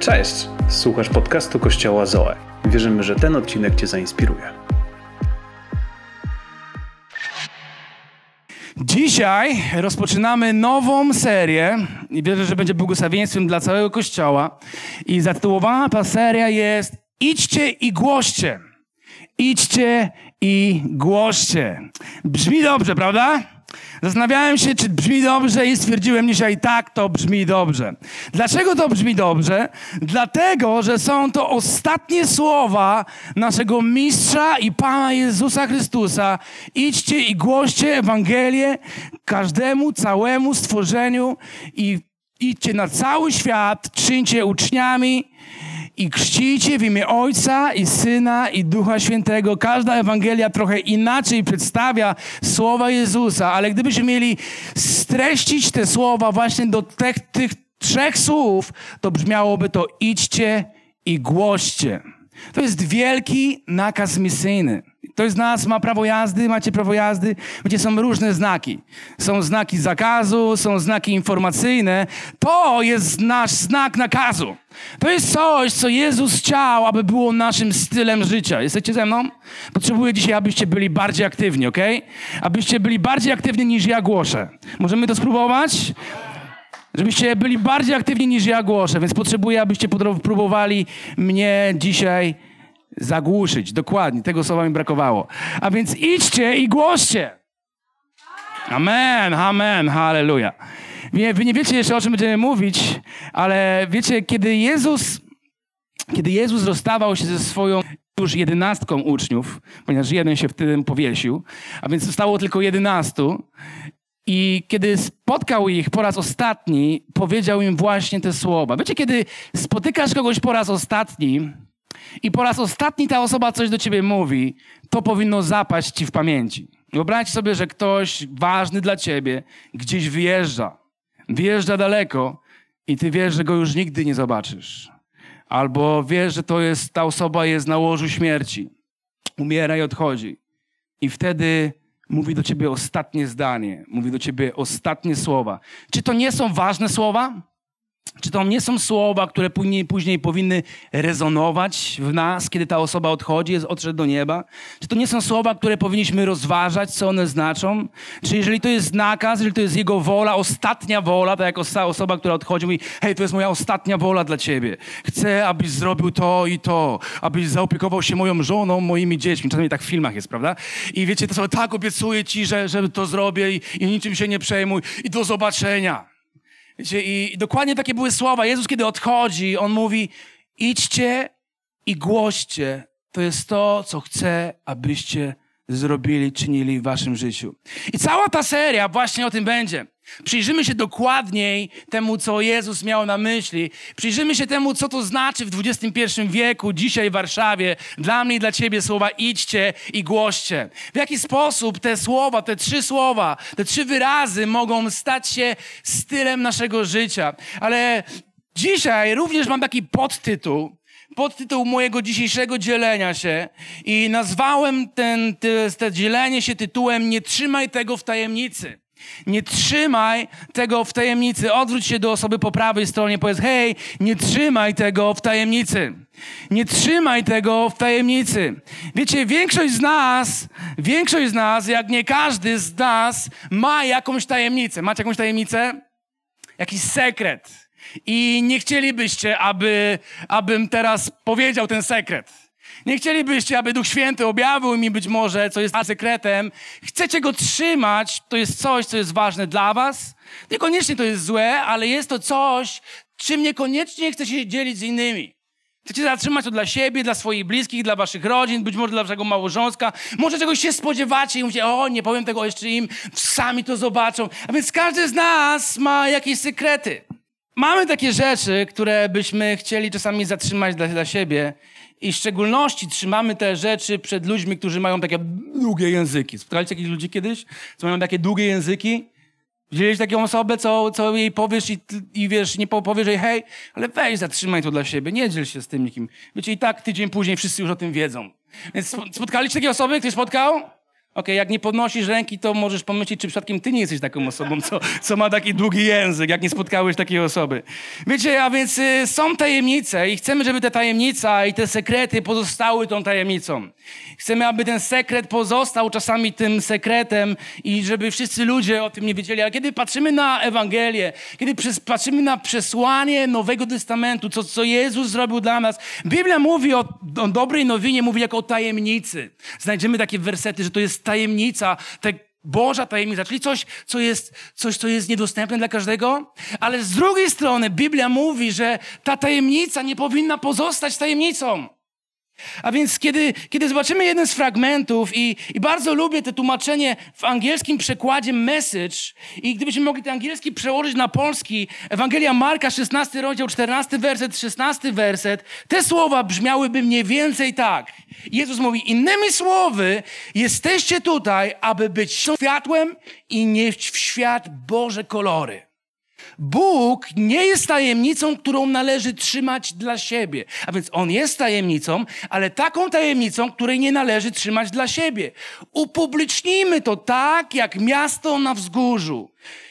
Cześć! Słuchasz podcastu Kościoła Zoe. Wierzymy, że ten odcinek Cię zainspiruje. Dzisiaj rozpoczynamy nową serię i wierzę, że będzie błogosławieństwem dla całego Kościoła. I zatytułowana ta seria jest Idźcie i głoście. Idźcie i głoście. Brzmi dobrze, prawda? Zastanawiałem się, czy brzmi dobrze i stwierdziłem dzisiaj, tak, to brzmi dobrze. Dlaczego to brzmi dobrze? Dlatego, że są to ostatnie słowa naszego Mistrza i Pana Jezusa Chrystusa. Idźcie i głoście Ewangelię każdemu, całemu stworzeniu i idźcie na cały świat, czyńcie uczniami i chrzcijcie w imię Ojca i Syna i Ducha Świętego. Każda Ewangelia trochę inaczej przedstawia słowa Jezusa, ale gdybyśmy mieli streścić te słowa właśnie do tych, tych trzech słów, to brzmiałoby to idźcie i głoście. To jest wielki nakaz misyjny. Ktoś z nas ma prawo jazdy, macie prawo jazdy. Wiecie, są różne znaki. Są znaki zakazu, są znaki informacyjne. To jest nasz znak nakazu. To jest coś, co Jezus chciał, aby było naszym stylem życia. Jesteście ze mną? Potrzebuję dzisiaj, abyście byli bardziej aktywni, ok? Abyście byli bardziej aktywni niż ja głoszę. Możemy to spróbować? Żebyście byli bardziej aktywni niż ja głoszę, więc potrzebuję, abyście próbowali mnie dzisiaj zagłuszyć. Dokładnie, tego słowa mi brakowało. A więc idźcie i głoście. Amen, amen, halleluja. Wy nie wiecie jeszcze, o czym będziemy mówić, ale wiecie, kiedy Jezus, kiedy Jezus rozstawał się ze swoją już jedenastką uczniów, ponieważ jeden się wtedy powiesił, a więc zostało tylko jedenastu, i kiedy spotkał ich po raz ostatni, powiedział im właśnie te słowa. Wiecie, kiedy spotykasz kogoś po raz ostatni i po raz ostatni ta osoba coś do ciebie mówi, to powinno zapaść ci w pamięci. Wyobraź sobie, że ktoś ważny dla ciebie gdzieś wyjeżdża. Wyjeżdża daleko i ty wiesz, że go już nigdy nie zobaczysz. Albo wiesz, że to jest, ta osoba jest na łożu śmierci. Umiera i odchodzi. I wtedy mówi do ciebie ostatnie zdanie, mówi do ciebie ostatnie słowa. Czy to nie są ważne słowa? Czy to nie są słowa, które później, później powinny rezonować w nas, kiedy ta osoba odchodzi, jest odszedł do nieba? Czy to nie są słowa, które powinniśmy rozważać, co one znaczą? Czy jeżeli to jest nakaz, jeżeli to jest Jego wola, ostatnia wola, tak jak osoba, która odchodzi, mówi, hej, to jest moja ostatnia wola dla Ciebie. Chcę, abyś zrobił to i to, abyś zaopiekował się moją żoną, moimi dziećmi. Czasami tak w filmach jest, prawda? I wiecie, to są, tak obiecuję Ci, że, że to zrobię i, i niczym się nie przejmuj i do zobaczenia. Wiecie, i dokładnie takie były słowa. Jezus, kiedy odchodzi, On mówi, idźcie i głoście. To jest to, co chcę, abyście zrobili, czynili w waszym życiu. I cała ta seria właśnie o tym będzie. Przyjrzymy się dokładniej temu, co Jezus miał na myśli. Przyjrzymy się temu, co to znaczy w XXI wieku, dzisiaj w Warszawie, dla mnie i dla ciebie słowa idźcie i głoście. W jaki sposób te słowa, te trzy słowa, te trzy wyrazy mogą stać się stylem naszego życia. Ale dzisiaj również mam taki podtytuł, podtytuł mojego dzisiejszego dzielenia się i nazwałem ten, te, te dzielenie się tytułem Nie trzymaj tego w tajemnicy. Nie trzymaj tego w tajemnicy. Odwróć się do osoby po prawej stronie, powiedz: Hej, nie trzymaj tego w tajemnicy. Nie trzymaj tego w tajemnicy. Wiecie, większość z nas, większość z nas, jak nie każdy z nas, ma jakąś tajemnicę. Macie jakąś tajemnicę? Jakiś sekret. I nie chcielibyście, aby, abym teraz powiedział ten sekret. Nie chcielibyście, aby Duch Święty objawił mi być może, co jest sekretem. Chcecie go trzymać, to jest coś, co jest ważne dla was. Niekoniecznie to jest złe, ale jest to coś, czym niekoniecznie chcecie dzielić z innymi. Chcecie zatrzymać to dla siebie, dla swoich bliskich, dla waszych rodzin, być może dla waszego małżonka. Może czegoś się spodziewacie i mówicie, o, nie powiem tego jeszcze im, sami to zobaczą. A więc każdy z nas ma jakieś sekrety. Mamy takie rzeczy, które byśmy chcieli czasami zatrzymać dla, dla siebie i w szczególności trzymamy te rzeczy przed ludźmi, którzy mają takie długie języki. Spotkaliście jakichś ludzi kiedyś, co mają takie długie języki? Widzieliście taką osobę, co, co jej powiesz i, i wiesz, nie powiesz jej, hej, ale weź, zatrzymaj to dla siebie, nie dziel się z tym nikim. Wiecie, i tak tydzień później wszyscy już o tym wiedzą. Więc spotkaliście takie osoby? Ktoś spotkał? Okej, jak nie podnosisz ręki, to możesz pomyśleć, czy przypadkiem ty nie jesteś taką osobą, co, co ma taki długi język, jak nie spotkałeś takiej osoby. Wiecie, a więc y, są tajemnice i chcemy, żeby ta tajemnica i te sekrety pozostały tą tajemnicą. Chcemy, aby ten sekret pozostał czasami tym sekretem i żeby wszyscy ludzie o tym nie wiedzieli. Ale kiedy patrzymy na Ewangelię, kiedy przez, patrzymy na przesłanie Nowego Testamentu, co, co Jezus zrobił dla nas, Biblia mówi o, o dobrej nowinie, mówi jako o tajemnicy. Znajdziemy takie wersety, że to jest tajemnica, te Boża tajemnica, czyli coś, co jest, coś, co jest niedostępne dla każdego, ale z drugiej strony Biblia mówi, że ta tajemnica nie powinna pozostać tajemnicą. A więc kiedy, kiedy zobaczymy jeden z fragmentów i, i bardzo lubię to tłumaczenie w angielskim przekładzie message i gdybyśmy mogli ten angielski przełożyć na polski, Ewangelia Marka, 16 rozdział, 14 werset, 16 werset, te słowa brzmiałyby mniej więcej tak. Jezus mówi, innymi słowy, jesteście tutaj, aby być światłem i nieść w świat Boże kolory. Bóg nie jest tajemnicą, którą należy trzymać dla siebie. A więc On jest tajemnicą, ale taką tajemnicą, której nie należy trzymać dla siebie. Upublicznijmy to tak, jak miasto na wzgórzu.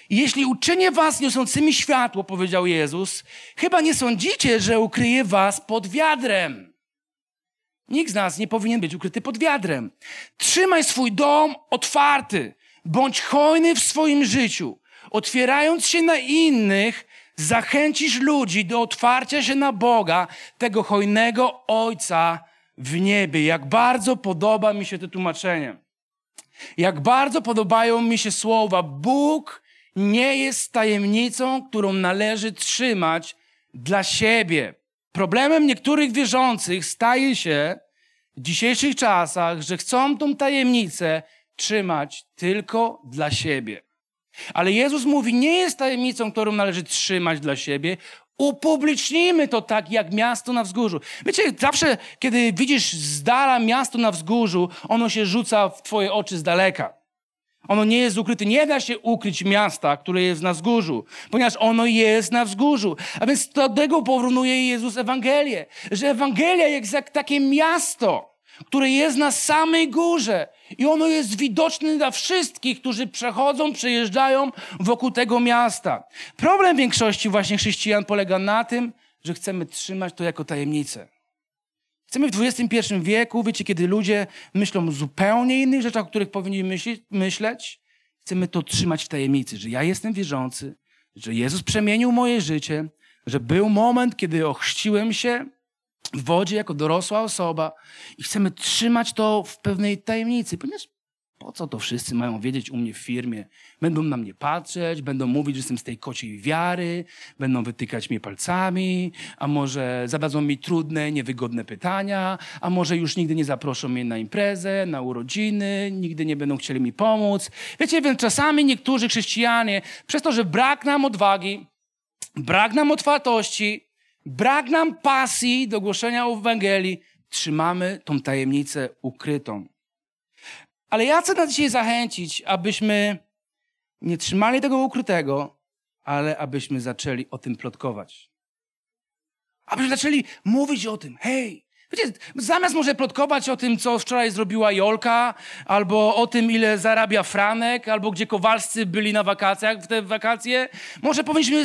Jeśli uczynię was niosącymi światło, powiedział Jezus, chyba nie sądzicie, że ukryję was pod wiadrem. Nikt z nas nie powinien być ukryty pod wiadrem. Trzymaj swój dom otwarty. Bądź hojny w swoim życiu. Otwierając się na innych, zachęcisz ludzi do otwarcia się na Boga, tego hojnego Ojca w niebie. Jak bardzo podoba mi się to tłumaczenie. Jak bardzo podobają mi się słowa. Bóg nie jest tajemnicą, którą należy trzymać dla siebie. Problemem niektórych wierzących staje się w dzisiejszych czasach, że chcą tą tajemnicę trzymać tylko dla siebie. Ale Jezus mówi, nie jest tajemnicą, którą należy trzymać dla siebie. Upublicznijmy to tak, jak miasto na wzgórzu. Wiecie, zawsze, kiedy widzisz z dala miasto na wzgórzu, ono się rzuca w twoje oczy z daleka. Ono nie jest ukryte. Nie da się ukryć miasta, które jest na wzgórzu, ponieważ ono jest na wzgórzu. A więc do tego porównuje Jezus Ewangelię. Że Ewangelia jest jak takie miasto, które jest na samej górze. I ono jest widoczne dla wszystkich, którzy przechodzą, przejeżdżają wokół tego miasta. Problem większości właśnie chrześcijan polega na tym, że chcemy trzymać to jako tajemnicę. Chcemy w XXI wieku, wiecie, kiedy ludzie myślą o zupełnie innych rzeczach, o których powinni myśleć, chcemy to trzymać w tajemnicy, że ja jestem wierzący, że Jezus przemienił moje życie, że był moment, kiedy ochrzciłem się, wodzie jako dorosła osoba i chcemy trzymać to w pewnej tajemnicy, ponieważ po co to wszyscy mają wiedzieć u mnie w firmie? Będą na mnie patrzeć, będą mówić, że jestem z tej kociej wiary, będą wytykać mnie palcami, a może zadadzą mi trudne, niewygodne pytania, a może już nigdy nie zaproszą mnie na imprezę, na urodziny, nigdy nie będą chcieli mi pomóc. Wiecie, więc czasami niektórzy chrześcijanie, przez to, że brak nam odwagi, brak nam otwartości, brak nam pasji do głoszenia Ewangelii, trzymamy tą tajemnicę ukrytą. Ale ja chcę nas dzisiaj zachęcić, abyśmy nie trzymali tego ukrytego, ale abyśmy zaczęli o tym plotkować. Abyśmy zaczęli mówić o tym. Hej, Wiecie, zamiast może plotkować o tym, co wczoraj zrobiła Jolka, albo o tym, ile zarabia Franek, albo gdzie Kowalscy byli na wakacjach w te wakacje, może powinniśmy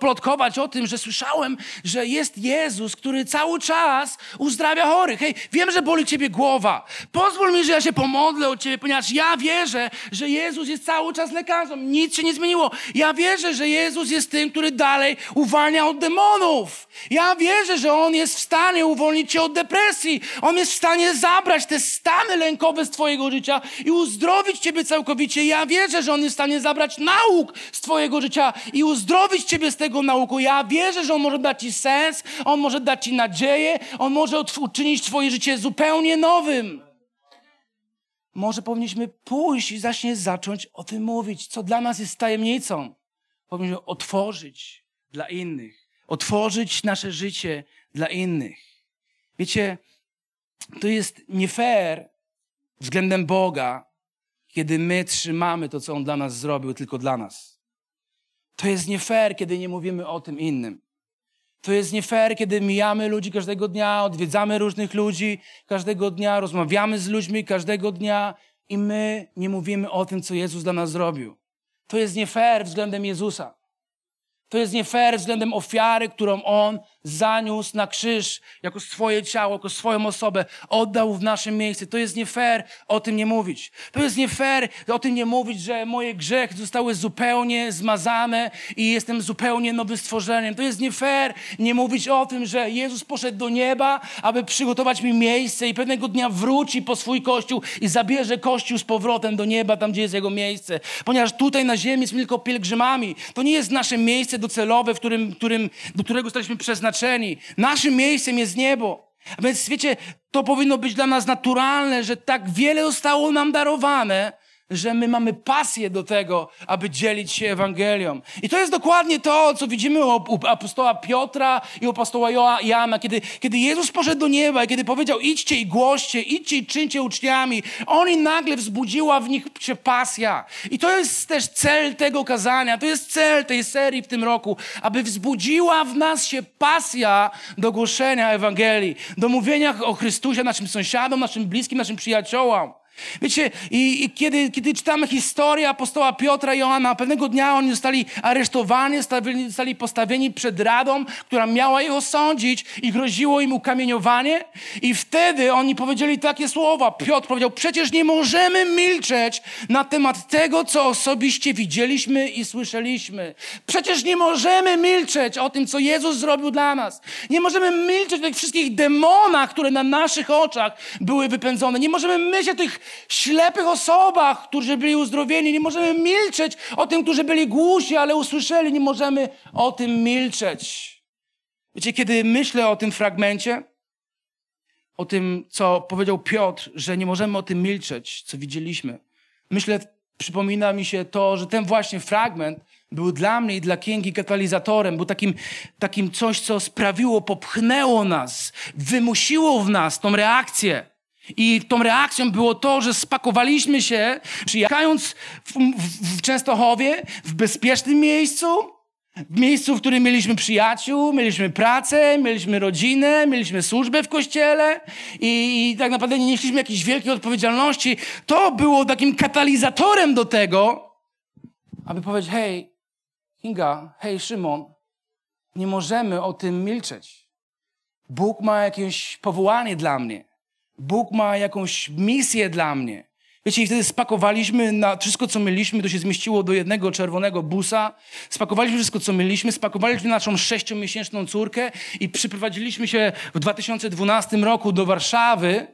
plotkować o tym, że słyszałem, że jest Jezus, który cały czas uzdrawia chorych. Hej, wiem, że boli ciebie głowa. Pozwól mi, że ja się pomodlę o ciebie, ponieważ ja wierzę, że Jezus jest cały czas lekarzem. Nic się nie zmieniło. Ja wierzę, że Jezus jest tym, który dalej uwalnia od demonów. Ja wierzę, że On jest w stanie uwolnić cię od depresji. On jest w stanie zabrać te stany lękowe z Twojego życia i uzdrowić Ciebie całkowicie. Ja wierzę, że On jest w stanie zabrać nauk z Twojego życia i uzdrowić Ciebie z tego nauku. Ja wierzę, że On może dać Ci sens, On może dać Ci nadzieję, On może uczynić Twoje życie zupełnie nowym. Może powinniśmy pójść i zacznie zacząć o tym mówić, co dla nas jest tajemnicą. Powinniśmy otworzyć dla innych, otworzyć nasze życie dla innych. Wiecie, to jest nie fair względem Boga, kiedy my trzymamy to, co On dla nas zrobił, tylko dla nas. To jest nie fair, kiedy nie mówimy o tym innym. To jest nie fair, kiedy mijamy ludzi każdego dnia, odwiedzamy różnych ludzi każdego dnia, rozmawiamy z ludźmi każdego dnia i my nie mówimy o tym, co Jezus dla nas zrobił. To jest nie fair względem Jezusa. To jest nie fair względem ofiary, którą On zaniósł na krzyż jako swoje ciało, jako swoją osobę, oddał w naszym miejsce. To jest nie fair o tym nie mówić. To jest nie fair o tym nie mówić, że moje grzechy zostały zupełnie zmazane i jestem zupełnie nowym stworzeniem. To jest nie fair nie mówić o tym, że Jezus poszedł do nieba, aby przygotować mi miejsce i pewnego dnia wróci po swój Kościół i zabierze Kościół z powrotem do nieba, tam gdzie jest Jego miejsce. Ponieważ tutaj na ziemi jesteśmy tylko pielgrzymami. To nie jest nasze miejsce docelowe, w którym, którym, do którego zostaliśmy przeznaczeni. Naszym miejscem jest niebo. A więc wiecie, to powinno być dla nas naturalne, że tak wiele zostało nam darowane, że my mamy pasję do tego, aby dzielić się Ewangelią. I to jest dokładnie to, co widzimy u, apostoła Piotra i u apostoła Jana, kiedy, kiedy Jezus poszedł do nieba i kiedy powiedział idźcie i głoście, idźcie i czyńcie uczniami, oni nagle wzbudziła w nich się pasja. I to jest też cel tego kazania, to jest cel tej serii w tym roku, aby wzbudziła w nas się pasja do głoszenia Ewangelii, do mówienia o Chrystusie naszym sąsiadom, naszym bliskim, naszym przyjaciołom. Wiecie, i, i kiedy, kiedy czytamy historię apostoła Piotra i Joanna, pewnego dnia oni zostali aresztowani, zostali, postawieni przed radą, która miała ich osądzić i groziło im ukamieniowanie. I wtedy oni powiedzieli takie słowa. Piotr powiedział, przecież nie możemy milczeć na temat tego, co osobiście widzieliśmy i słyszeliśmy. Przecież nie możemy milczeć o tym, co Jezus zrobił dla nas. Nie możemy milczeć o tych wszystkich demonach, które na naszych oczach były wypędzone. Nie możemy myśleć o tych ślepych osobach, którzy byli uzdrowieni. Nie możemy milczeć o tym, którzy byli głusi, ale usłyszeli. Nie możemy o tym milczeć. Wiecie, kiedy myślę o tym fragmencie, o tym, co powiedział Piotr, że nie możemy o tym milczeć, co widzieliśmy, myślę, przypomina mi się to, że ten właśnie fragment był dla mnie i dla Kięgi katalizatorem, był takim, takim coś, co sprawiło, popchnęło nas, wymusiło w nas tą reakcję. I tą reakcją było to, że spakowaliśmy się, przyjechając w, w, w Częstochowie, w bezpiecznym miejscu, w miejscu, w którym mieliśmy przyjaciół, mieliśmy pracę, mieliśmy rodzinę, mieliśmy służbę w kościele i, i tak naprawdę nie nieśliśmy jakiejś wielkiej odpowiedzialności. To było takim katalizatorem do tego, aby powiedzieć, hej, Kinga, hej, Szymon, nie możemy o tym milczeć. Bóg ma jakieś powołanie dla mnie. Bóg ma jakąś misję dla mnie. Wiecie, i wtedy spakowaliśmy na wszystko, co mieliśmy, to się zmieściło do jednego czerwonego busa. Spakowaliśmy wszystko, co mieliśmy, spakowaliśmy naszą sześciomiesięczną córkę i przyprowadziliśmy się w 2012 roku do Warszawy,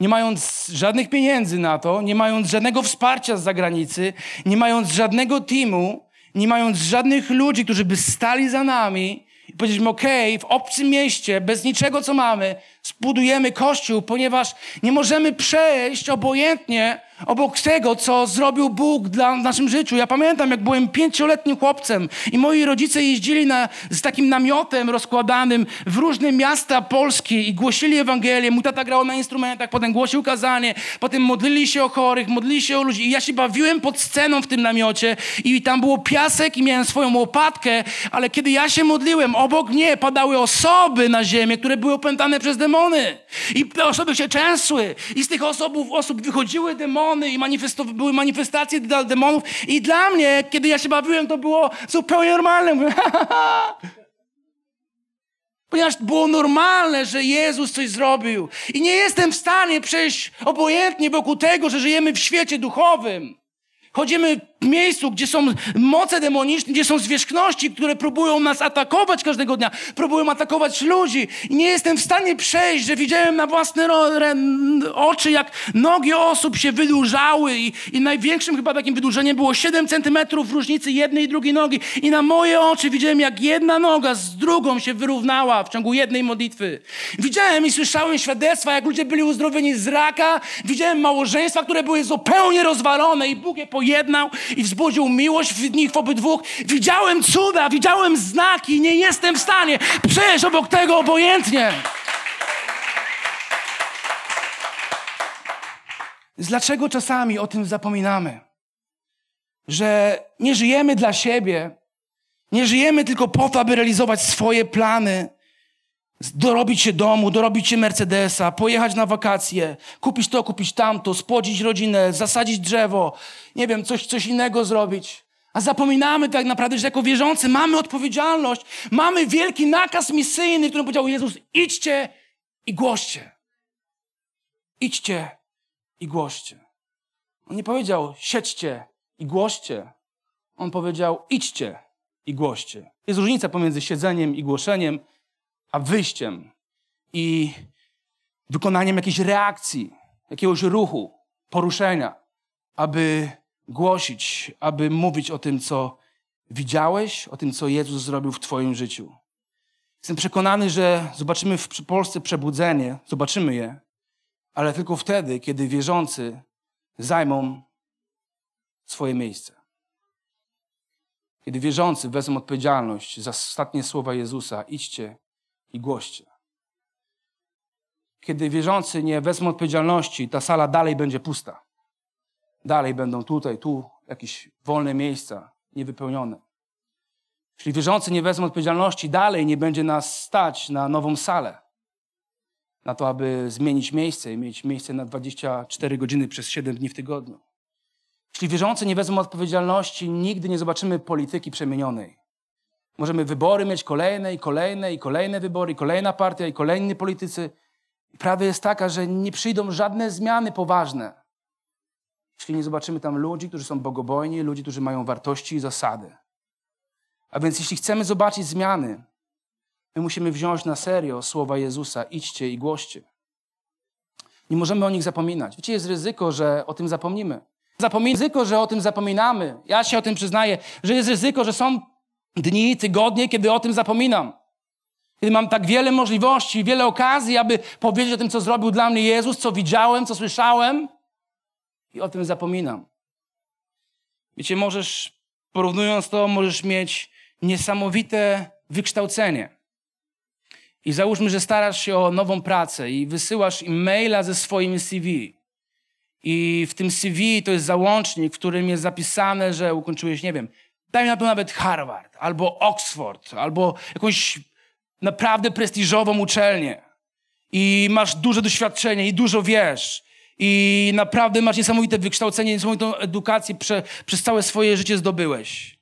nie mając żadnych pieniędzy na to, nie mając żadnego wsparcia z zagranicy, nie mając żadnego teamu, nie mając żadnych ludzi, którzy by stali za nami i powiedzieliśmy, okej, w obcym mieście, bez niczego, co mamy, zbudujemy kościół, ponieważ nie możemy przejść obojętnie obok tego, co zrobił Bóg dla w naszym życiu. Ja pamiętam, jak byłem pięcioletnim chłopcem i moi rodzice jeździli na, z takim namiotem rozkładanym w różne miasta Polski i głosili Ewangelię. Mój tata grał na instrumentach, potem głosił kazanie, potem modlili się o chorych, modlili się o ludzi. I ja się bawiłem pod sceną w tym namiocie i tam było piasek i miałem swoją łopatkę, ale kiedy ja się modliłem, obok mnie padały osoby na ziemię, które były opętane przez demony. I te osoby się częsły. I z tych osób, osób wychodziły demony i były manifestacje dla demonów. I dla mnie, kiedy ja się bawiłem, to było zupełnie normalne. Mówię, Ponieważ było normalne, że Jezus coś zrobił. I nie jestem w stanie przejść obojętnie wokół tego, że żyjemy w świecie duchowym. Chodzimy miejscu, gdzie są moce demoniczne, gdzie są zwierzchności, które próbują nas atakować każdego dnia, próbują atakować ludzi. I nie jestem w stanie przejść, że widziałem na własne oczy, jak nogi osób się wydłużały i, i największym chyba takim wydłużeniem było 7 centymetrów różnicy jednej i drugiej nogi. I na moje oczy widziałem, jak jedna noga z drugą się wyrównała w ciągu jednej modlitwy. Widziałem i słyszałem świadectwa, jak ludzie byli uzdrowieni z raka. Widziałem małżeństwa, które były zupełnie rozwalone i Bóg je pojednał i wzbudził miłość w nich w obydwóch. Widziałem cuda, widziałem znaki. Nie jestem w stanie przejść obok tego obojętnie. Dlaczego czasami o tym zapominamy? Że nie żyjemy dla siebie, nie żyjemy tylko po to, aby realizować swoje plany, dorobić się domu, dorobić się Mercedesa, pojechać na wakacje, kupić to, kupić tamto, spłodzić rodzinę, zasadzić drzewo, nie wiem, coś, coś innego zrobić. A zapominamy tak naprawdę, że jako wierzący mamy odpowiedzialność, mamy wielki nakaz misyjny, którym powiedział Jezus, idźcie i głoście. Idźcie i głoście. On nie powiedział siedźcie i głoście. On powiedział idźcie i głoście. Jest różnica pomiędzy siedzeniem i głoszeniem, a wyjściem i wykonaniem jakiejś reakcji, jakiegoś ruchu, poruszenia, aby głosić, aby mówić o tym, co widziałeś, o tym, co Jezus zrobił w Twoim życiu. Jestem przekonany, że zobaczymy w Polsce przebudzenie, zobaczymy je, ale tylko wtedy, kiedy wierzący zajmą swoje miejsce. Kiedy wierzący wezmą odpowiedzialność za ostatnie słowa Jezusa, idźcie i głoście. Kiedy wierzący nie wezmą odpowiedzialności, ta sala dalej będzie pusta. Dalej będą tutaj, tu jakieś wolne miejsca, niewypełnione. Jeśli wierzący nie wezmą odpowiedzialności, dalej nie będzie nas stać na nową salę. Na to, aby zmienić miejsce i mieć miejsce na 24 godziny przez 7 dni w tygodniu. Jeśli wierzący nie wezmą odpowiedzialności, nigdy nie zobaczymy polityki przemienionej. Możemy wybory mieć kolejne i kolejne i kolejne wybory, i kolejna partia i kolejni politycy. Prawda jest taka, że nie przyjdą żadne zmiany poważne, jeśli nie zobaczymy tam ludzi, którzy są bogobojni, ludzi, którzy mają wartości i zasady. A więc jeśli chcemy zobaczyć zmiany, my musimy wziąć na serio słowa Jezusa: idźcie i głoście. Nie możemy o nich zapominać. Wiecie, jest ryzyko, że o tym zapomnimy. Zapomnimy, ryzyko, że o tym zapominamy. Ja się o tym przyznaję, że jest ryzyko, że są dni, tygodnie, kiedy o tym zapominam. Kiedy mam tak wiele możliwości, wiele okazji, aby powiedzieć o tym, co zrobił dla mnie Jezus, co widziałem, co słyszałem, i o tym zapominam. Wiecie, możesz, porównując to, możesz mieć niesamowite wykształcenie. I załóżmy, że starasz się o nową pracę i wysyłasz im maila ze swoim CV. I w tym CV to jest załącznik, w którym jest zapisane, że ukończyłeś, nie wiem, daj na to nawet Harvard, albo Oxford, albo jakąś naprawdę prestiżową uczelnię. I masz duże doświadczenie i dużo wiesz. I naprawdę masz niesamowite wykształcenie, niesamowitą edukację prze, przez całe swoje życie zdobyłeś.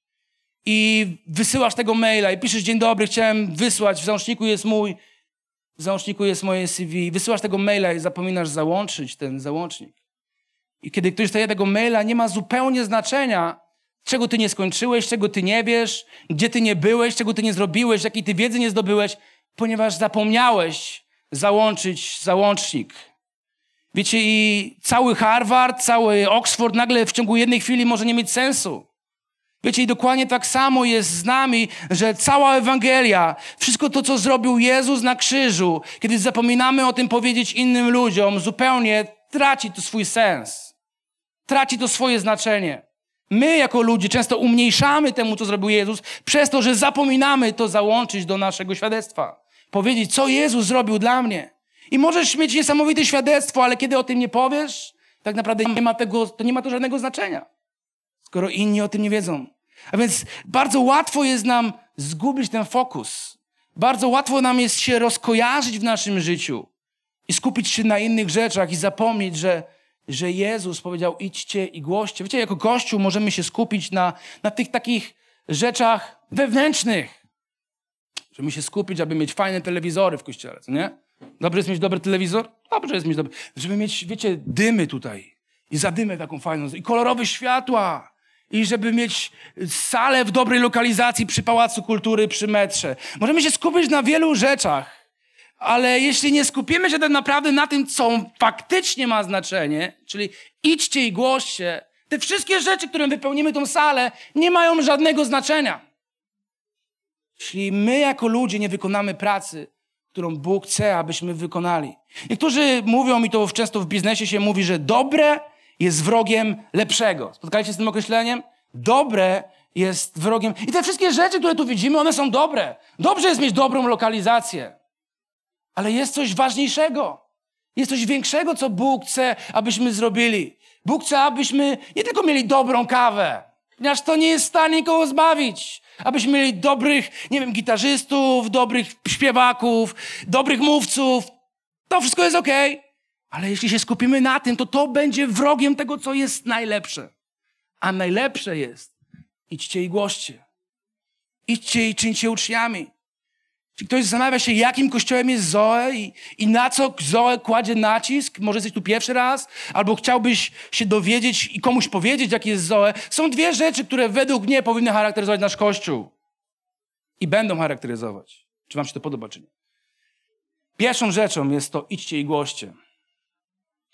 I wysyłasz tego maila i piszesz, dzień dobry, chciałem wysłać, w załączniku jest mój, w załączniku jest moje CV. Wysyłasz tego maila i zapominasz załączyć ten załącznik. I kiedy ktoś daje tego maila, nie ma zupełnie znaczenia, czego ty nie skończyłeś, czego ty nie wiesz, gdzie ty nie byłeś, czego ty nie zrobiłeś, jakiej ty wiedzy nie zdobyłeś, ponieważ zapomniałeś załączyć załącznik. Wiecie, i cały Harvard, cały Oxford nagle w ciągu jednej chwili może nie mieć sensu. Wiecie, i dokładnie tak samo jest z nami, że cała Ewangelia, wszystko to, co zrobił Jezus na krzyżu, kiedy zapominamy o tym powiedzieć innym ludziom, zupełnie traci to swój sens. Traci to swoje znaczenie. My, jako ludzie, często umniejszamy temu, co zrobił Jezus, przez to, że zapominamy to załączyć do naszego świadectwa. Powiedzieć, co Jezus zrobił dla mnie. I możesz mieć niesamowite świadectwo, ale kiedy o tym nie powiesz, tak naprawdę nie ma tego, to nie ma to żadnego znaczenia. Skoro inni o tym nie wiedzą. A więc bardzo łatwo jest nam zgubić ten fokus. Bardzo łatwo nam jest się rozkojarzyć w naszym życiu i skupić się na innych rzeczach i zapomnieć, że, że Jezus powiedział idźcie i głoście. Wiecie, jako Kościół możemy się skupić na, na tych takich rzeczach wewnętrznych. Żeby się skupić, aby mieć fajne telewizory w kościele, nie? Dobrze jest mieć dobry telewizor? Dobrze jest mieć dobry. Żeby mieć, wiecie, dymy tutaj. I zadymę taką fajną. I kolorowe światła. I żeby mieć salę w dobrej lokalizacji przy Pałacu Kultury, przy metrze. Możemy się skupić na wielu rzeczach. Ale jeśli nie skupimy się tak naprawdę na tym, co faktycznie ma znaczenie, czyli idźcie i głoście, te wszystkie rzeczy, którym wypełnimy tą salę, nie mają żadnego znaczenia. Jeśli my jako ludzie nie wykonamy pracy, którą Bóg chce, abyśmy wykonali. Niektórzy mówią, i to często w biznesie się mówi, że dobre jest wrogiem lepszego. Spotkaliście się z tym określeniem? Dobre jest wrogiem. I te wszystkie rzeczy, które tu widzimy, one są dobre. Dobrze jest mieć dobrą lokalizację. Ale jest coś ważniejszego. Jest coś większego, co Bóg chce, abyśmy zrobili. Bóg chce, abyśmy nie tylko mieli dobrą kawę, ponieważ to nie jest w stanie nikogo zbawić, abyśmy mieli dobrych, nie wiem, gitarzystów, dobrych śpiewaków, dobrych mówców. To wszystko jest okej. Okay. Ale jeśli się skupimy na tym, to to będzie wrogiem tego, co jest najlepsze. A najlepsze jest, idźcie i głoście. Idźcie i czyńcie uczniami. Czy ktoś zastanawia się, jakim kościołem jest Zoe i, i na co Zoe kładzie nacisk? Może jesteś tu pierwszy raz? Albo chciałbyś się dowiedzieć i komuś powiedzieć, jaki jest Zoe? Są dwie rzeczy, które według mnie powinny charakteryzować nasz Kościół. I będą charakteryzować. Czy wam się to podoba, czy nie? Pierwszą rzeczą jest to idźcie i głoście.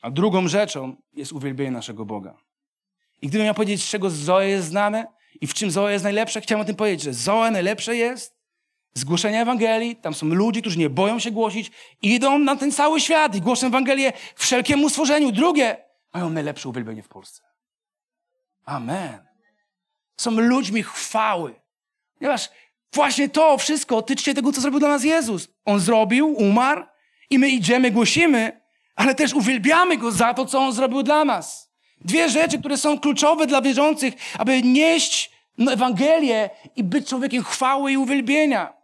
A drugą rzeczą jest uwielbienie naszego Boga. I gdybym miał powiedzieć, z czego Zoe jest znane i w czym Zoe jest najlepsze, chciałem o tym powiedzieć, że Zoe najlepsze jest zgłoszenia Ewangelii. Tam są ludzie, którzy nie boją się głosić, idą na ten cały świat i głoszą Ewangelię wszelkiemu stworzeniu. Drugie, mają najlepsze uwielbienie w Polsce. Amen. Są ludźmi chwały. Ponieważ właśnie to wszystko tyczy tego, co zrobił dla nas Jezus. On zrobił, umarł i my idziemy, głosimy, ale też uwielbiamy Go za to, co On zrobił dla nas. Dwie rzeczy, które są kluczowe dla wierzących, aby nieść Ewangelię i być człowiekiem chwały i uwielbienia.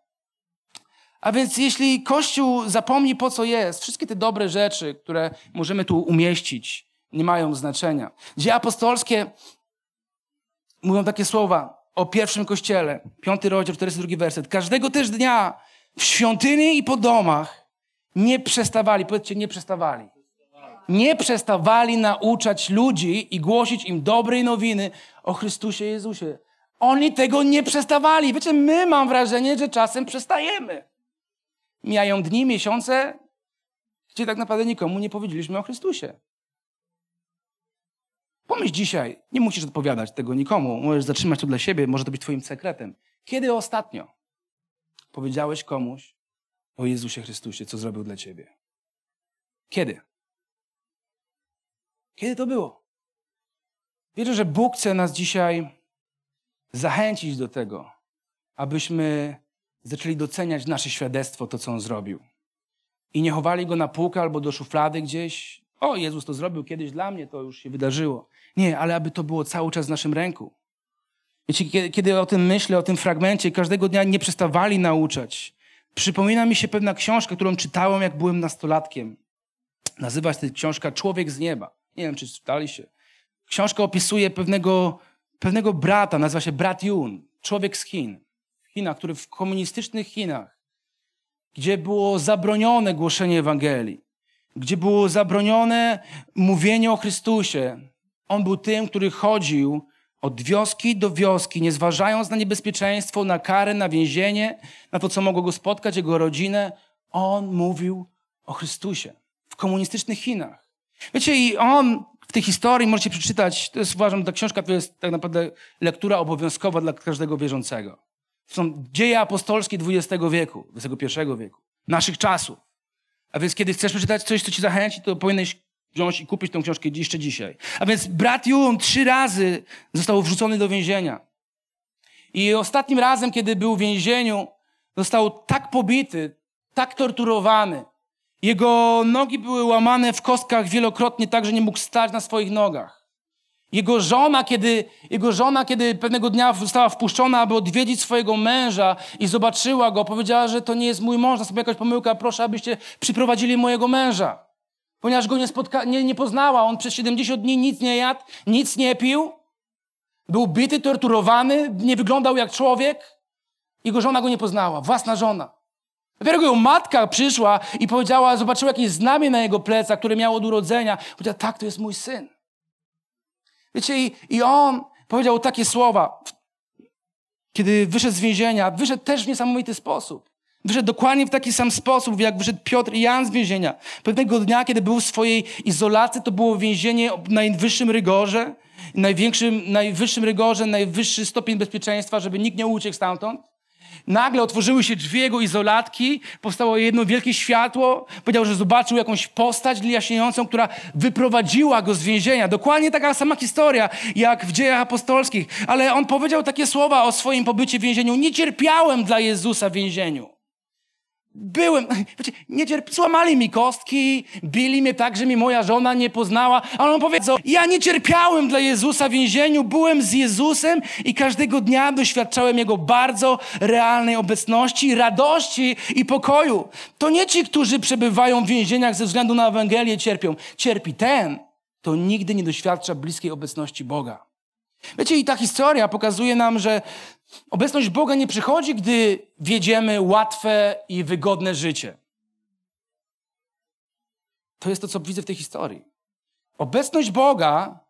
A więc jeśli Kościół zapomni po co jest, wszystkie te dobre rzeczy, które możemy tu umieścić, nie mają znaczenia. Dzieje apostolskie mówią takie słowa o pierwszym Kościele, piąty rozdział, 42 werset. Każdego też dnia w świątyni i po domach nie przestawali, powiedzcie, nie przestawali. Nie przestawali nauczać ludzi i głosić im dobrej nowiny o Chrystusie Jezusie. Oni tego nie przestawali. Wiecie, my mam wrażenie, że czasem przestajemy. Mijają dni, miesiące, gdzie tak naprawdę nikomu nie powiedzieliśmy o Chrystusie. Pomyśl dzisiaj, nie musisz odpowiadać tego nikomu, możesz zatrzymać to dla siebie, może to być twoim sekretem. Kiedy ostatnio powiedziałeś komuś o Jezusie Chrystusie, co zrobił dla ciebie? Kiedy? Kiedy to było? Wierzę, że Bóg chce nas dzisiaj zachęcić do tego, abyśmy zaczęli doceniać nasze świadectwo, to co On zrobił. I nie chowali go na półkę albo do szuflady gdzieś. O, Jezus to zrobił kiedyś dla mnie, to już się wydarzyło. Nie, ale aby to było cały czas w naszym ręku. Wiecie, kiedy o tym myślę, o tym fragmencie, każdego dnia nie przestawali nauczać. Przypomina mi się pewna książka, którą czytałem, jak byłem nastolatkiem. Nazywa się ta książka Człowiek z nieba. Nie wiem, czy czytaliście. Książka opisuje pewnego, pewnego brata, nazywa się brat Yun, człowiek z Chin. Chinach, który w komunistycznych Chinach, gdzie było zabronione głoszenie Ewangelii, gdzie było zabronione mówienie o Chrystusie. On był tym, który chodził od wioski do wioski, nie zważając na niebezpieczeństwo, na karę, na więzienie, na to, co mogło go spotkać, jego rodzinę. On mówił o Chrystusie w komunistycznych Chinach. Wiecie, i on w tej historii możecie przeczytać, to jest uważam, ta książka to jest tak naprawdę lektura obowiązkowa dla każdego wierzącego. Są dzieje apostolskie XX wieku, XXI wieku, naszych czasów. A więc kiedy chcesz przeczytać coś, co ci zachęci, to powinieneś wziąć i kupić tę książkę jeszcze dzisiaj. A więc brat Jun trzy razy został wrzucony do więzienia. I ostatnim razem, kiedy był w więzieniu, został tak pobity, tak torturowany. Jego nogi były łamane w kostkach wielokrotnie, tak że nie mógł stać na swoich nogach. Jego żona, kiedy, jego żona, kiedy pewnego dnia została wpuszczona, aby odwiedzić swojego męża i zobaczyła go, powiedziała, że to nie jest mój mąż, nastąpiła jakaś pomyłka, proszę, abyście przyprowadzili mojego męża. Ponieważ go nie, spotka- nie, nie poznała, on przez 70 dni nic nie jadł, nic nie pił, był bity, torturowany, nie wyglądał jak człowiek. Jego żona go nie poznała, własna żona. Dopiero jego matka przyszła i powiedziała, zobaczyła jakieś znamie na jego plecach, które miało od urodzenia. Powiedziała, tak, to jest mój syn. Wiecie, i, i on powiedział takie słowa, kiedy wyszedł z więzienia, wyszedł też w niesamowity sposób. Wyszedł dokładnie w taki sam sposób, jak wyszedł Piotr i Jan z więzienia. Pewnego dnia, kiedy był w swojej izolacji, to było więzienie o najwyższym rygorze, największym, najwyższym rygorze, najwyższy stopień bezpieczeństwa, żeby nikt nie uciekł stamtąd. Nagle otworzyły się drzwi jego izolatki, powstało jedno wielkie światło. Powiedział, że zobaczył jakąś postać jaśniejącą, która wyprowadziła go z więzienia. Dokładnie taka sama historia, jak w dziejach apostolskich. Ale on powiedział takie słowa o swoim pobycie w więzieniu. Nie cierpiałem dla Jezusa w więzieniu. Byłem, wiecie, nie cierp... złamali mi kostki, bili mnie tak, że mi moja żona nie poznała, ale on powiedział, ja nie cierpiałem dla Jezusa w więzieniu, byłem z Jezusem i każdego dnia doświadczałem Jego bardzo realnej obecności, radości i pokoju. To nie ci, którzy przebywają w więzieniach ze względu na Ewangelię cierpią. Cierpi ten, kto nigdy nie doświadcza bliskiej obecności Boga. Wiecie, i ta historia pokazuje nam, że obecność Boga nie przychodzi, gdy wiedziemy łatwe i wygodne życie. To jest to, co widzę w tej historii. Obecność Boga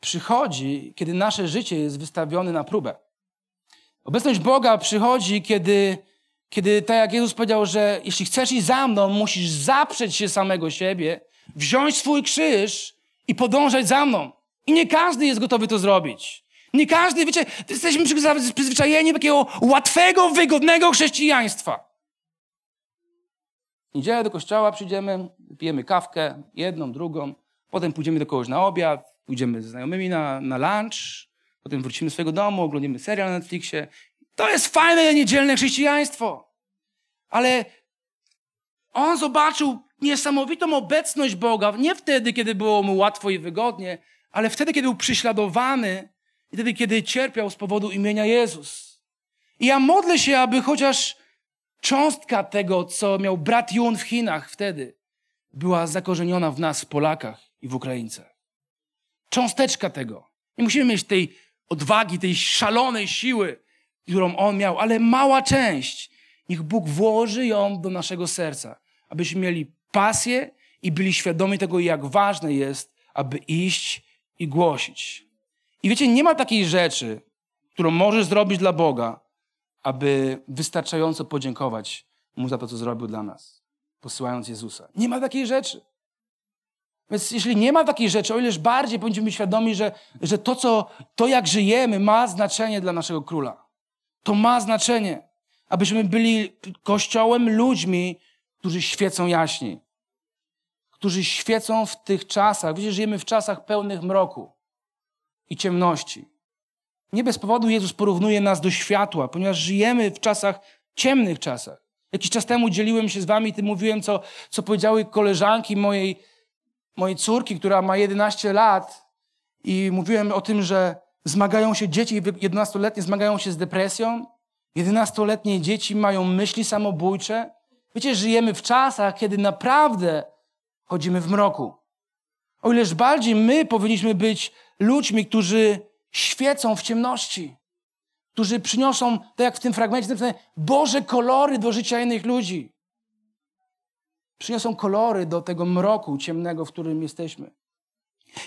przychodzi, kiedy nasze życie jest wystawione na próbę. Obecność Boga przychodzi, kiedy, kiedy tak jak Jezus powiedział, że jeśli chcesz iść za mną, musisz zaprzeć się samego siebie, wziąć swój krzyż i podążać za mną. I nie każdy jest gotowy to zrobić. Nie każdy, wiecie, jesteśmy przyzwyczajeni do takiego łatwego, wygodnego chrześcijaństwa. Niedzielę do kościoła przyjdziemy, pijemy kawkę, jedną, drugą, potem pójdziemy do kogoś na obiad, pójdziemy ze znajomymi na, na lunch, potem wrócimy do swojego domu, oglądamy serial na Netflixie. To jest fajne niedzielne chrześcijaństwo. Ale on zobaczył niesamowitą obecność Boga, nie wtedy, kiedy było mu łatwo i wygodnie, ale wtedy, kiedy był prześladowany i wtedy, kiedy cierpiał z powodu imienia Jezus. I ja modlę się, aby chociaż cząstka tego, co miał brat Jun w Chinach wtedy, była zakorzeniona w nas, w Polakach i w Ukraińcach. Cząsteczka tego. Nie musimy mieć tej odwagi, tej szalonej siły, którą on miał, ale mała część. Niech Bóg włoży ją do naszego serca, abyśmy mieli pasję i byli świadomi tego, jak ważne jest, aby iść i głosić. I wiecie, nie ma takiej rzeczy, którą możesz zrobić dla Boga, aby wystarczająco podziękować Mu za to, co zrobił dla nas, posyłając Jezusa. Nie ma takiej rzeczy. Więc jeśli nie ma takiej rzeczy, o ileż bardziej być świadomi, że, że to, co, to, jak żyjemy, ma znaczenie dla naszego króla. To ma znaczenie. Abyśmy byli kościołem ludźmi, którzy świecą jaśniej. Którzy świecą w tych czasach. Wiecie, żyjemy w czasach pełnych mroku i ciemności. Nie bez powodu Jezus porównuje nas do światła, ponieważ żyjemy w czasach, ciemnych czasach. Jakiś czas temu dzieliłem się z wami, tym mówiłem, co, co powiedziały koleżanki mojej, mojej córki, która ma 11 lat i mówiłem o tym, że zmagają się dzieci 11-letnie, zmagają się z depresją. 11-letnie dzieci mają myśli samobójcze. Wiecie, żyjemy w czasach, kiedy naprawdę chodzimy w mroku. O ileż bardziej my powinniśmy być ludźmi, którzy świecą w ciemności, którzy przyniosą, tak jak w tym fragmencie, Boże kolory do życia innych ludzi. Przyniosą kolory do tego mroku ciemnego, w którym jesteśmy.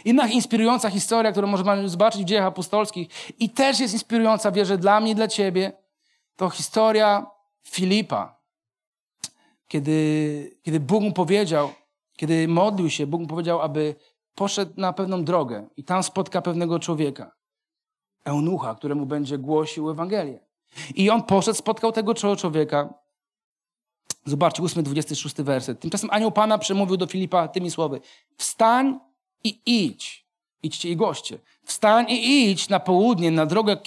Inna inspirująca historia, którą możemy zobaczyć w dziejach apostolskich i też jest inspirująca, wierzę, dla mnie i dla ciebie, to historia Filipa. Kiedy, kiedy Bóg mu powiedział, kiedy modlił się, Bóg mu powiedział, aby poszedł na pewną drogę i tam spotka pewnego człowieka, eunucha, któremu będzie głosił Ewangelię. I on poszedł, spotkał tego człowieka. Zobaczcie, 8, 26 werset. Tymczasem anioł Pana przemówił do Filipa tymi słowy. Wstań i idź. Idźcie i goście. Wstań i idź na południe, na drogę,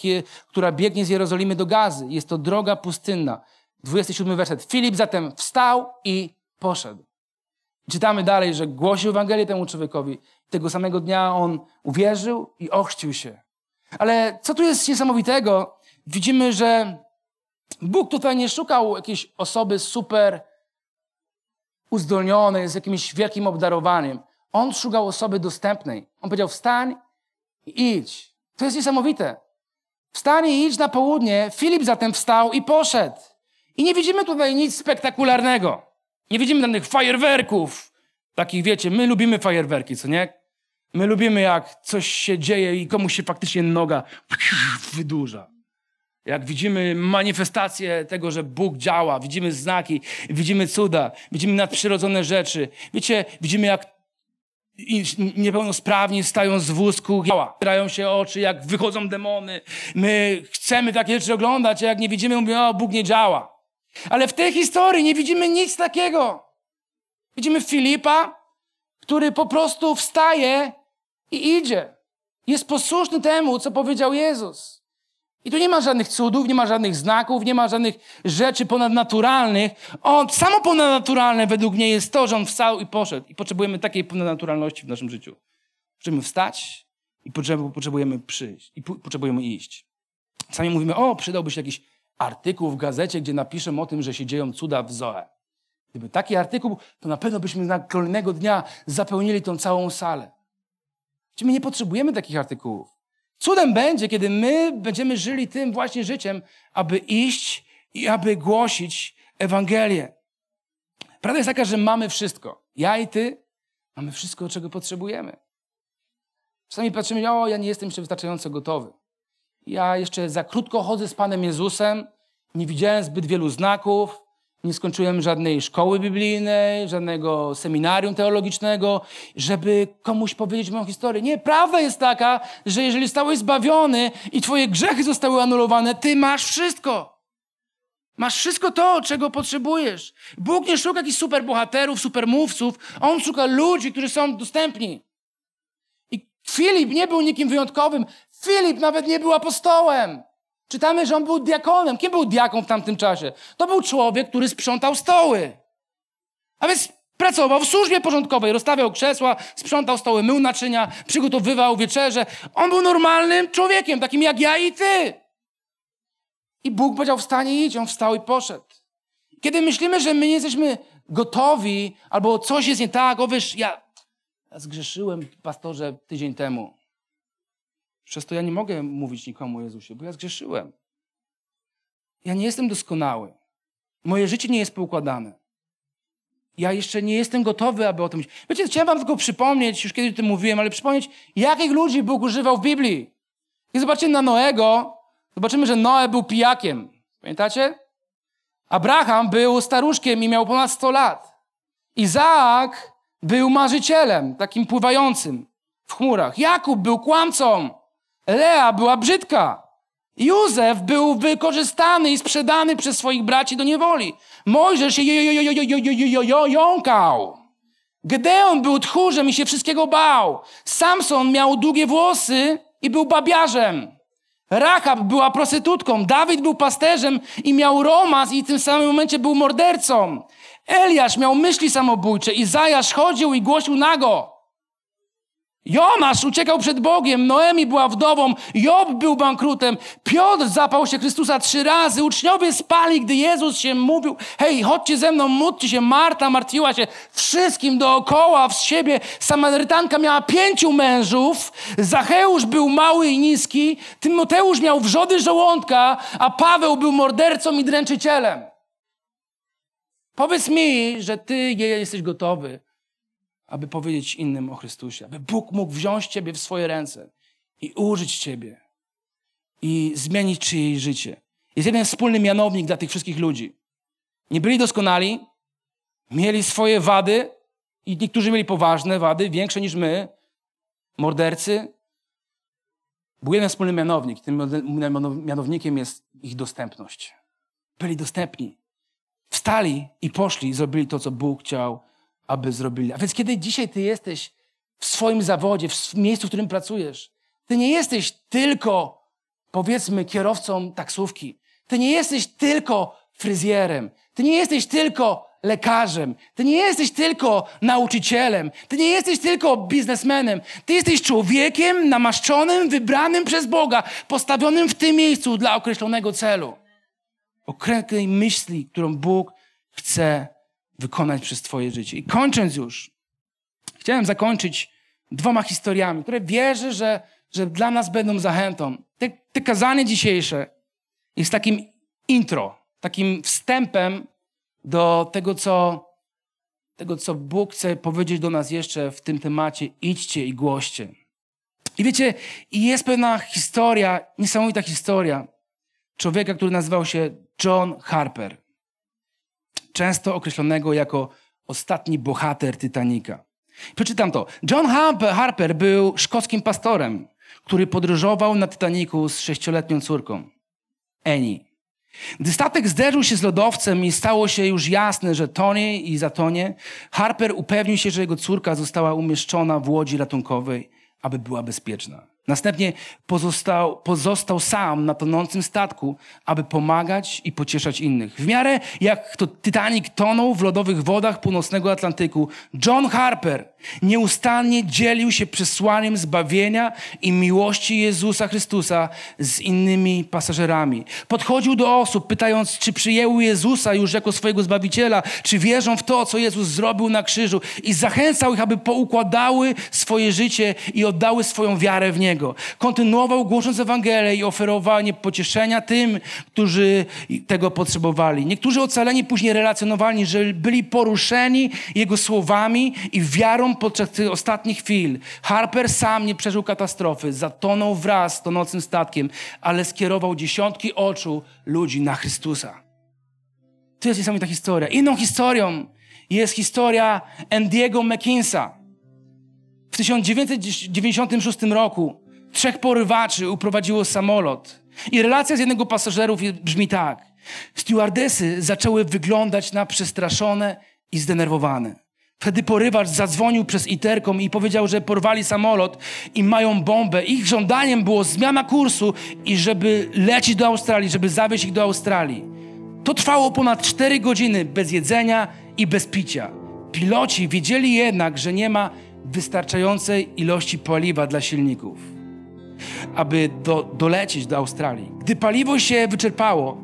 która biegnie z Jerozolimy do Gazy. Jest to droga pustynna. 27 werset. Filip zatem wstał i poszedł. Czytamy dalej, że głosił Ewangelię temu człowiekowi. Tego samego dnia on uwierzył i ochrzcił się. Ale co tu jest niesamowitego? Widzimy, że Bóg tutaj nie szukał jakiejś osoby super uzdolnionej, z jakimś wielkim obdarowaniem. On szukał osoby dostępnej. On powiedział: Wstań i idź. To jest niesamowite. Wstań i idź na południe. Filip zatem wstał i poszedł. I nie widzimy tutaj nic spektakularnego. Nie widzimy żadnych fajerwerków. Takich, wiecie, my lubimy fajerwerki, co nie? My lubimy, jak coś się dzieje i komuś się faktycznie noga wydłuża. Jak widzimy manifestację tego, że Bóg działa, widzimy znaki, widzimy cuda, widzimy nadprzyrodzone rzeczy. Wiecie, widzimy jak niepełnosprawni stają z wózku, otwierają się oczy, jak wychodzą demony. My chcemy takie rzeczy oglądać, a jak nie widzimy, mówimy, o, Bóg nie działa. Ale w tej historii nie widzimy nic takiego. Widzimy Filipa, który po prostu wstaje i idzie. Jest posłuszny temu, co powiedział Jezus. I tu nie ma żadnych cudów, nie ma żadnych znaków, nie ma żadnych rzeczy ponadnaturalnych. On, samo ponadnaturalne według mnie jest to, że on wstał i poszedł. I potrzebujemy takiej ponadnaturalności w naszym życiu. Potrzebujemy wstać i potrzebujemy przyjść. I potrzebujemy iść. Sami mówimy, o, przydałby się jakiś artykuł w gazecie, gdzie napiszę o tym, że się dzieją cuda w Zoe. Gdyby taki artykuł, to na pewno byśmy na kolejnego dnia zapełnili tą całą salę. My nie potrzebujemy takich artykułów. Cudem będzie, kiedy my będziemy żyli tym właśnie życiem, aby iść i aby głosić Ewangelię. Prawda jest taka, że mamy wszystko. Ja i ty mamy wszystko, czego potrzebujemy. Czasami patrzymy, o, ja nie jestem jeszcze wystarczająco gotowy. Ja jeszcze za krótko chodzę z Panem Jezusem, nie widziałem zbyt wielu znaków, nie skończyłem żadnej szkoły biblijnej, żadnego seminarium teologicznego, żeby komuś powiedzieć moją historię. Nie, prawda jest taka, że jeżeli zostałeś zbawiony i twoje grzechy zostały anulowane, ty masz wszystko. Masz wszystko to, czego potrzebujesz. Bóg nie szuka jakichś superbohaterów, supermówców. On szuka ludzi, którzy są dostępni. I Filip nie był nikim wyjątkowym. Filip nawet nie był apostołem. Czytamy, że on był diakonem. Kim był diakon w tamtym czasie? To był człowiek, który sprzątał stoły. A więc pracował w służbie porządkowej, rozstawiał krzesła, sprzątał stoły, mył naczynia, przygotowywał wieczerze. On był normalnym człowiekiem, takim jak ja i ty. I Bóg powiedział, wstanie idź. On wstał i poszedł. Kiedy myślimy, że my nie jesteśmy gotowi, albo coś jest nie tak, o wiesz, ja, ja zgrzeszyłem, pastorze, tydzień temu. Przez to ja nie mogę mówić nikomu o Jezusie, bo ja zgrzeszyłem. Ja nie jestem doskonały. Moje życie nie jest poukładane. Ja jeszcze nie jestem gotowy, aby o tym... Wiecie, chciałem wam tylko przypomnieć, już kiedyś o tym mówiłem, ale przypomnieć, jakich ludzi Bóg używał w Biblii. I zobaczymy na Noego, zobaczymy, że Noe był pijakiem. Pamiętacie? Abraham był staruszkiem i miał ponad 100 lat. Izaak był marzycielem, takim pływającym w chmurach. Jakub był kłamcą. Lea była brzydka. Józef był wykorzystany i sprzedany przez swoich braci do niewoli. Mojżesz się jąkał. Gedeon był tchórzem i się wszystkiego bał. Samson miał długie włosy i był babiarzem. Rahab była prostytutką. Dawid był pasterzem i miał romans i w tym samym momencie był mordercą. Eliasz miał myśli samobójcze. Izajasz chodził i głosił nago. Jonasz uciekał przed Bogiem, Noemi była wdową, Job był bankrutem, Piotr zapał się Chrystusa trzy razy, uczniowie spali, gdy Jezus się mówił, hej, chodźcie ze mną, módlcie się, Marta martwiła się wszystkim dookoła, w siebie, Samarytanka miała pięciu mężów, Zacheusz był mały i niski, Tymoteusz miał wrzody żołądka, a Paweł był mordercą i dręczycielem. Powiedz mi, że ty jesteś gotowy aby powiedzieć innym o Chrystusie, aby Bóg mógł wziąć Ciebie w swoje ręce i użyć Ciebie i zmienić czyjeś życie. Jest jeden wspólny mianownik dla tych wszystkich ludzi. Nie byli doskonali, mieli swoje wady i niektórzy mieli poważne wady, większe niż my, mordercy. Był jeden wspólny mianownik. Tym mianownikiem jest ich dostępność. Byli dostępni. Wstali i poszli i zrobili to, co Bóg chciał aby zrobili. A więc kiedy dzisiaj ty jesteś w swoim zawodzie, w miejscu, w którym pracujesz, ty nie jesteś tylko, powiedzmy, kierowcą taksówki. Ty nie jesteś tylko fryzjerem. Ty nie jesteś tylko lekarzem. Ty nie jesteś tylko nauczycielem. Ty nie jesteś tylko biznesmenem. Ty jesteś człowiekiem namaszczonym, wybranym przez Boga, postawionym w tym miejscu dla określonego celu. Określonej myśli, którą Bóg chce wykonać przez Twoje życie. I kończąc już, chciałem zakończyć dwoma historiami, które wierzę, że, że dla nas będą zachętą. Te, te kazanie dzisiejsze jest takim intro, takim wstępem do tego co, tego, co Bóg chce powiedzieć do nas jeszcze w tym temacie. Idźcie i głoście. I wiecie, jest pewna historia, niesamowita historia człowieka, który nazywał się John Harper często określonego jako ostatni bohater Titanica. Przeczytam to. John Harper był szkockim pastorem, który podróżował na Titaniku z sześcioletnią córką, Annie. Gdy statek zderzył się z lodowcem i stało się już jasne, że tonie i zatonie, Harper upewnił się, że jego córka została umieszczona w łodzi ratunkowej, aby była bezpieczna. Następnie pozostał, pozostał sam na tonącym statku, aby pomagać i pocieszać innych. W miarę jak to Titanic tonął w lodowych wodach północnego Atlantyku, John Harper nieustannie dzielił się przesłaniem zbawienia i miłości Jezusa Chrystusa z innymi pasażerami. Podchodził do osób, pytając, czy przyjęły Jezusa już jako swojego Zbawiciela, czy wierzą w to, co Jezus zrobił na krzyżu i zachęcał ich, aby poukładały swoje życie i oddały swoją wiarę w Niego. Kontynuował głosząc Ewangelię i oferowanie pocieszenia tym, którzy tego potrzebowali. Niektórzy ocaleni później relacjonowali, że byli poruszeni Jego słowami i wiarą podczas tych ostatnich chwil. Harper sam nie przeżył katastrofy, zatonął wraz z tonącym statkiem, ale skierował dziesiątki oczu ludzi na Chrystusa. To jest niesamowita historia. Inną historią jest historia Andiego McKinsa. W 1996 roku trzech porywaczy uprowadziło samolot. I relacja z jednego pasażerów brzmi tak. Stewardesy zaczęły wyglądać na przestraszone i zdenerwowane. Wtedy porywacz zadzwonił przez interkom i powiedział, że porwali samolot i mają bombę. Ich żądaniem było zmiana kursu i żeby lecieć do Australii, żeby zawieźć ich do Australii. To trwało ponad 4 godziny bez jedzenia i bez picia. Piloci wiedzieli jednak, że nie ma wystarczającej ilości paliwa dla silników, aby do, dolecieć do Australii. Gdy paliwo się wyczerpało,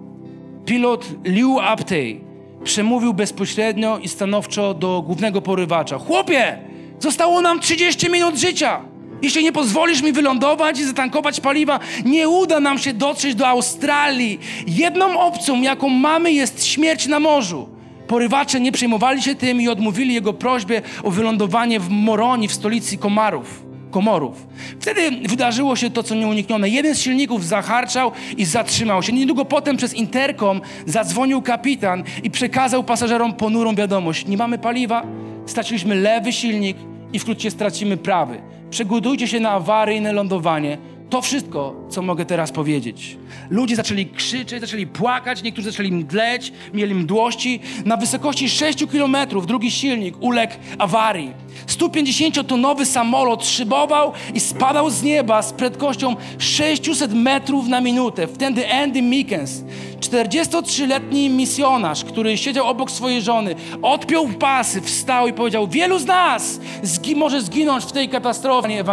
pilot Liu Aptey przemówił bezpośrednio i stanowczo do głównego porywacza. Chłopie, zostało nam 30 minut życia. Jeśli nie pozwolisz mi wylądować i zatankować paliwa, nie uda nam się dotrzeć do Australii. Jedną opcją, jaką mamy, jest śmierć na morzu. Porywacze nie przejmowali się tym i odmówili jego prośbie o wylądowanie w Moroni, w stolicy Komarów. Komorów. Wtedy wydarzyło się to, co nieuniknione. Jeden z silników zaharczał i zatrzymał się. Niedługo potem przez interkom zadzwonił kapitan i przekazał pasażerom ponurą wiadomość. Nie mamy paliwa, straciliśmy lewy silnik i wkrótce stracimy prawy. Przygotujcie się na awaryjne lądowanie. To wszystko, co mogę teraz powiedzieć. Ludzie zaczęli krzyczeć, zaczęli płakać, niektórzy zaczęli mdleć, mieli mdłości. Na wysokości 6 kilometrów drugi silnik uległ awarii. 150-tonowy samolot szybował i spadał z nieba z prędkością 600 metrów na minutę. Wtedy Andy Mickens, 43-letni misjonarz, który siedział obok swojej żony, odpiął pasy, wstał i powiedział: Wielu z nas zgi może zginąć w tej katastrofie.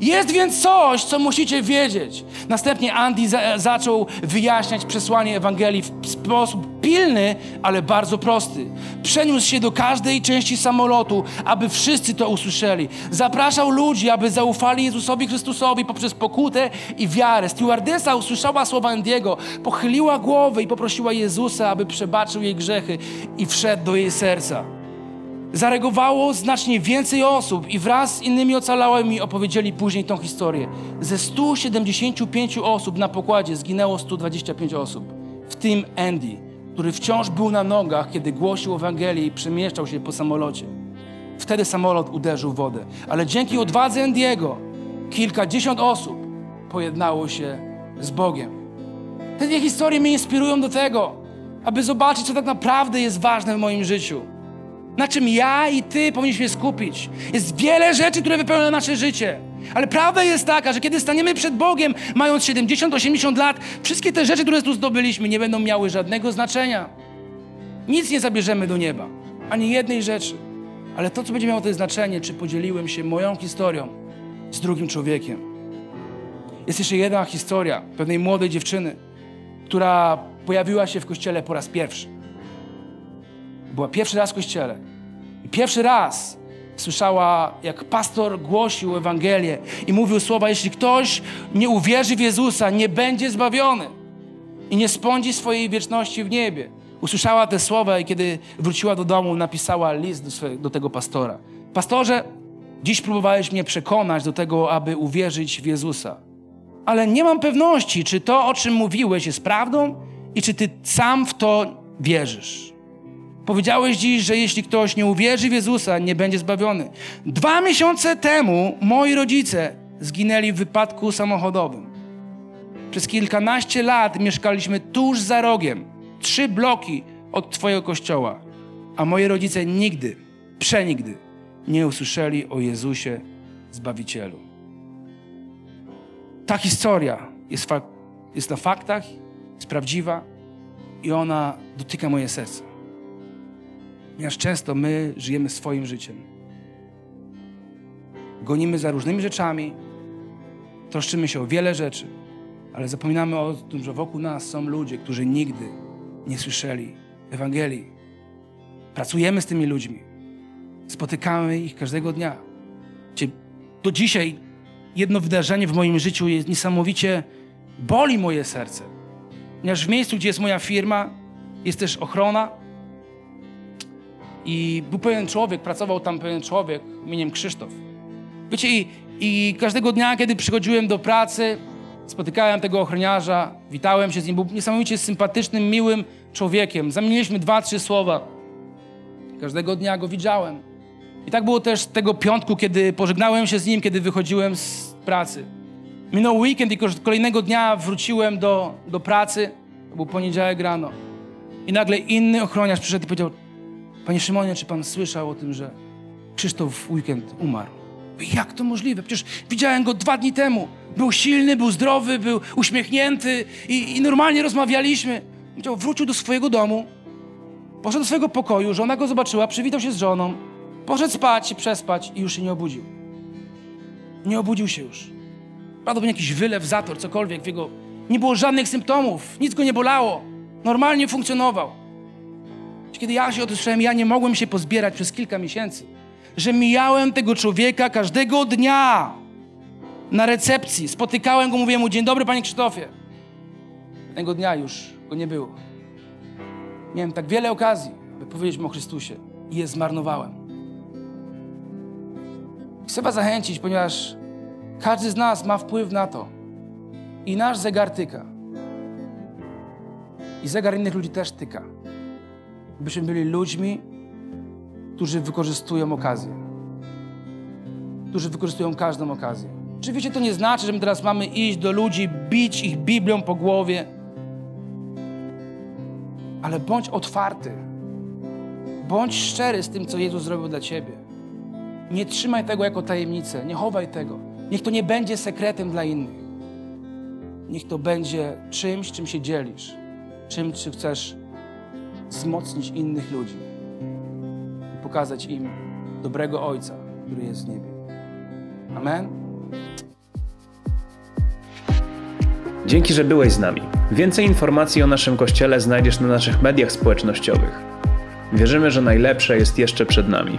Jest więc coś, co musicie wiedzieć. Następnie Andy za zaczął wyjaśniać przesłanie Ewangelii w sposób pilny, ale bardzo prosty. Przeniósł się do każdej części samolotu, aby wszyscy to usłyszeli. Zapraszał ludzi, aby zaufali Jezusowi Chrystusowi poprzez pokutę i wiarę. Stewardesa usłyszała słowa Andiego, pochyliła głowę i poprosiła Jezusa, aby przebaczył jej grzechy i wszedł do jej serca. Zareagowało znacznie więcej osób i wraz z innymi ocalałymi opowiedzieli później tą historię. Ze 175 osób na pokładzie zginęło 125 osób, w tym Andy, który wciąż był na nogach, kiedy głosił Ewangelię i przemieszczał się po samolocie. Wtedy samolot uderzył w wodę, ale dzięki odwadze Andiego kilkadziesiąt osób pojednało się z Bogiem. Te dwie historie mnie inspirują do tego, aby zobaczyć, co tak naprawdę jest ważne w moim życiu. Na czym ja i ty powinniśmy skupić. Jest wiele rzeczy, które wypełniają nasze życie. Ale prawda jest taka, że kiedy staniemy przed Bogiem, mając 70-80 lat, wszystkie te rzeczy, które tu zdobyliśmy, nie będą miały żadnego znaczenia. Nic nie zabierzemy do nieba. Ani jednej rzeczy. Ale to, co będzie miało to znaczenie, czy podzieliłem się moją historią z drugim człowiekiem. Jest jeszcze jedna historia pewnej młodej dziewczyny, która pojawiła się w kościele po raz pierwszy. Była pierwszy raz w kościele. I pierwszy raz słyszała, jak pastor głosił Ewangelię i mówił słowa: Jeśli ktoś nie uwierzy w Jezusa, nie będzie zbawiony i nie spędzi swojej wieczności w niebie. Usłyszała te słowa i kiedy wróciła do domu, napisała list do, do tego pastora. Pastorze, dziś próbowałeś mnie przekonać do tego, aby uwierzyć w Jezusa. Ale nie mam pewności, czy to, o czym mówiłeś, jest prawdą i czy ty sam w to wierzysz. Powiedziałeś dziś, że jeśli ktoś nie uwierzy w Jezusa, nie będzie zbawiony. Dwa miesiące temu moi rodzice zginęli w wypadku samochodowym. Przez kilkanaście lat mieszkaliśmy tuż za rogiem, trzy bloki od Twojego kościoła, a moi rodzice nigdy, przenigdy nie usłyszeli o Jezusie Zbawicielu. ta historia jest, jest na faktach, jest prawdziwa i ona dotyka moje serce. Ponieważ często my żyjemy swoim życiem. Gonimy za różnymi rzeczami, troszczymy się o wiele rzeczy, ale zapominamy o tym, że wokół nas są ludzie, którzy nigdy nie słyszeli Ewangelii. Pracujemy z tymi ludźmi. Spotykamy ich każdego dnia. Do dzisiaj jedno wydarzenie w moim życiu jest niesamowicie boli moje serce. Ponieważ w miejscu, gdzie jest moja firma, jest też ochrona. I był pewien człowiek, pracował tam pewien człowiek imieniem Krzysztof. Wiecie, i, i każdego dnia, kiedy przychodziłem do pracy, spotykałem tego ochroniarza, witałem się z nim. Był niesamowicie sympatycznym, miłym człowiekiem. Zamieniliśmy dwa, trzy słowa. Każdego dnia go widziałem. I tak było też tego piątku, kiedy pożegnałem się z nim, kiedy wychodziłem z pracy. Minął weekend i kolejnego dnia wróciłem do, do pracy. To był poniedziałek rano. I nagle inny ochroniarz przyszedł i powiedział: Panie Szymonie, czy pan słyszał o tym, że Krzysztof w weekend umarł? Jak to możliwe? Przecież widziałem go dwa dni temu. Był silny, był zdrowy, był uśmiechnięty i, i normalnie rozmawialiśmy. Wrócił do swojego domu, poszedł do swojego pokoju, żona go zobaczyła, przywitał się z żoną, poszedł spać przespać i już się nie obudził. Nie obudził się już. Prawdopodobnie jakiś wylew, zator, cokolwiek w jego... Nie było żadnych symptomów, nic go nie bolało. Normalnie funkcjonował. Kiedy ja się o słyszałem, ja nie mogłem się pozbierać przez kilka miesięcy, że mijałem tego człowieka każdego dnia na recepcji. Spotykałem go, mówiłem mu, dzień dobry panie Krzysztofie. Tego dnia już go nie było. Miałem tak wiele okazji, by powiedzieć mu o Chrystusie i je zmarnowałem. Chcę was zachęcić, ponieważ każdy z nas ma wpływ na to. I nasz zegar tyka. I zegar innych ludzi też tyka. Byśmy byli ludźmi, którzy wykorzystują okazję. Którzy wykorzystują każdą okazję. Oczywiście to nie znaczy, że my teraz mamy iść do ludzi, bić ich Biblią po głowie. Ale bądź otwarty. Bądź szczery z tym, co Jezus zrobił dla ciebie. Nie trzymaj tego jako tajemnicę, nie chowaj tego. Niech to nie będzie sekretem dla innych. Niech to będzie czymś, czym się dzielisz, czym, czy chcesz wzmocnić innych ludzi i pokazać im dobrego Ojca, który jest w niebie. Amen. Dzięki, że byłeś z nami. Więcej informacji o naszym kościele znajdziesz na naszych mediach społecznościowych. Wierzymy, że najlepsze jest jeszcze przed nami.